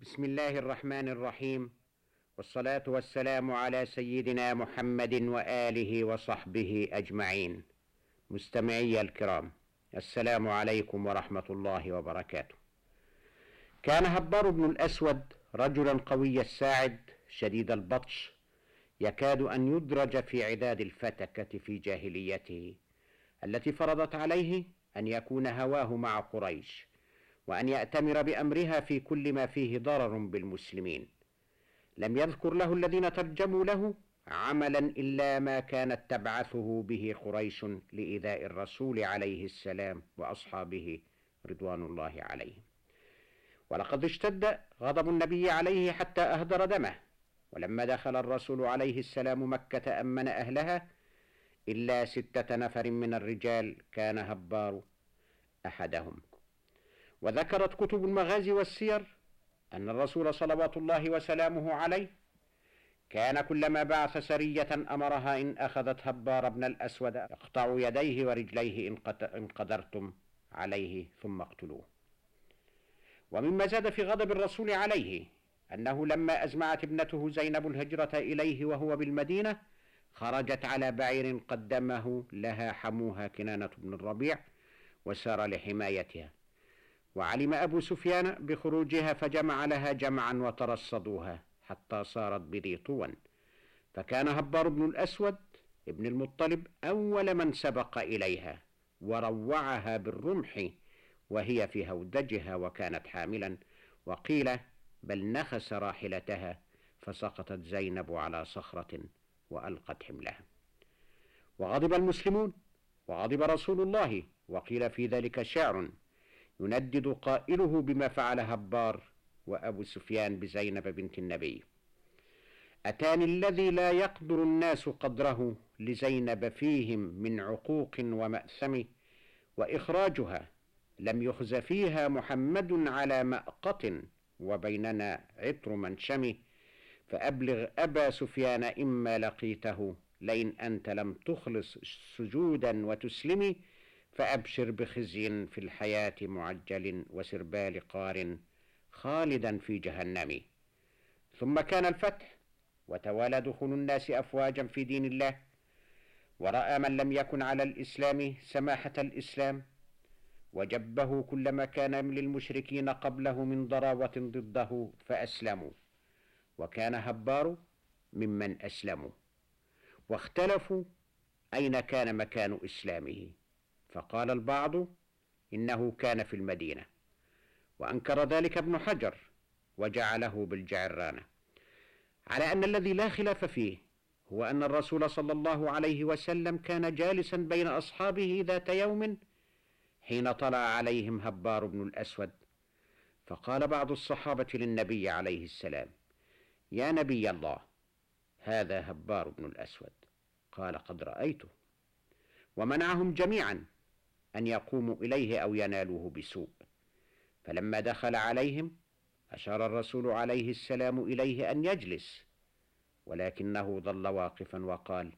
بسم الله الرحمن الرحيم. والصلاة والسلام على سيدنا محمد وآله وصحبه أجمعين. مستمعي الكرام السلام عليكم ورحمة الله وبركاته. كان هبار بن الأسود رجلا قوي الساعد شديد البطش يكاد أن يدرج في عداد الفتكة في جاهليته التي فرضت عليه أن يكون هواه مع قريش. وأن يأتمر بأمرها في كل ما فيه ضرر بالمسلمين. لم يذكر له الذين ترجموا له عملا إلا ما كانت تبعثه به قريش لإيذاء الرسول عليه السلام وأصحابه رضوان الله عليهم. ولقد اشتد غضب النبي عليه حتى أهدر دمه. ولما دخل الرسول عليه السلام مكة أمن أهلها إلا ستة نفر من الرجال كان هبار أحدهم. وذكرت كتب المغازي والسير أن الرسول صلوات الله وسلامه عليه كان كلما بعث سرية أمرها إن أخذت هبار بن الأسود اقطعوا يديه ورجليه إن قدرتم عليه ثم اقتلوه. ومما زاد في غضب الرسول عليه أنه لما أزمعت ابنته زينب الهجرة إليه وهو بالمدينة خرجت على بعير قدمه لها حموها كنانة بن الربيع وسار لحمايتها. وعلم أبو سفيان بخروجها فجمع لها جمعا وترصدوها حتى صارت بذي طوى. فكان هبار بن الأسود ابن المطلب أول من سبق إليها وروعها بالرمح وهي في هودجها وكانت حاملا وقيل بل نخس راحلتها فسقطت زينب على صخرة وألقت حملها. وغضب المسلمون وغضب رسول الله وقيل في ذلك شعر يندد قائله بما فعل هبار وأبو سفيان بزينب بنت النبي. أتاني الذي لا يقدر الناس قدره لزينب فيهم من عقوق ومأثم وإخراجها لم يخز فيها محمد على مأقة وبيننا عطر منشم فأبلغ أبا سفيان إما لقيته لئن أنت لم تخلص سجودا وتسلمي فأبشر بخزي في الحياة معجل وسربال قار خالدا في جهنم. ثم كان الفتح وتوالى دخول الناس أفواجا في دين الله. ورأى من لم يكن على الإسلام سماحة الإسلام. وجبه كل ما كان للمشركين قبله من ضراوة ضده فأسلموا. وكان هبار ممن أسلموا. واختلفوا أين كان مكان إسلامه. فقال البعض إنه كان في المدينة وأنكر ذلك ابن حجر وجعله بالجعرانة. على أن الذي لا خلاف فيه هو أن الرسول صلى الله عليه وسلم كان جالسا بين أصحابه ذات يوم حين طلع عليهم هبار بن الأسود. فقال بعض الصحابة للنبي عليه السلام يا نبي الله هذا هبار بن الأسود قال قد رأيته. ومنعهم جميعا أن يقوموا إليه أو ينالوه بسوء. فلما دخل عليهم أشار الرسول عليه السلام إليه أن يجلس. ولكنه ظل واقفا وقال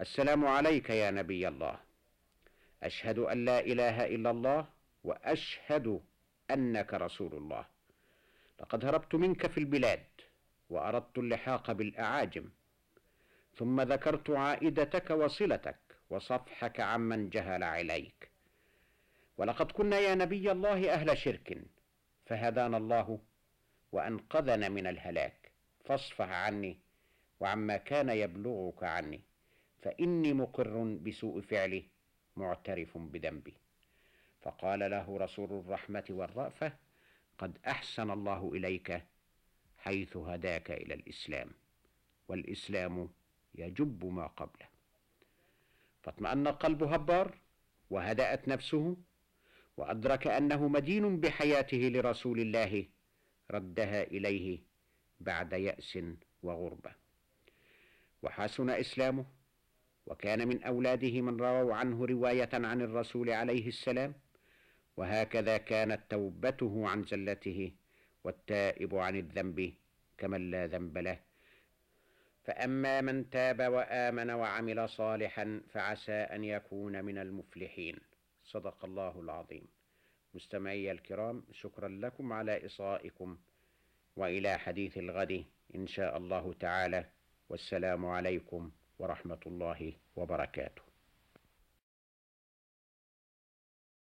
السلام عليك يا نبي الله. أشهد أن لا إله إلا الله وأشهد أنك رسول الله. لقد هربت منك في البلاد وأردت اللحاق بالأعاجم. ثم ذكرت عائدتك وصلتك. وصفحك عمن جهل عليك. ولقد كنا يا نبي الله أهل شرك فهدانا الله وأنقذنا من الهلاك. فاصفح عني وعما كان يبلغك عني فإني مقر بسوء فعلي معترف بذنبي. فقال له رسول الرحمة والرأفة قد أحسن الله إليك حيث هداك إلى الإسلام والإسلام يجب ما قبله. فاطمأن قلب هبار وهدأت نفسه وأدرك أنه مدين بحياته لرسول الله ردها إليه بعد يأس وغربة. وحسن إسلامه وكان من أولاده من رووا عنه رواية عن الرسول عليه السلام وهكذا كانت توبته عن زلته والتائب عن الذنب كمن لا ذنب له. فأما من تاب وآمن وعمل صالحا فعسى أن يكون من المفلحين. صدق الله العظيم. مستمعي الكرام شكرا لكم على إصائكم وإلى حديث الغد إن شاء الله تعالى. والسلام عليكم ورحمة الله وبركاته.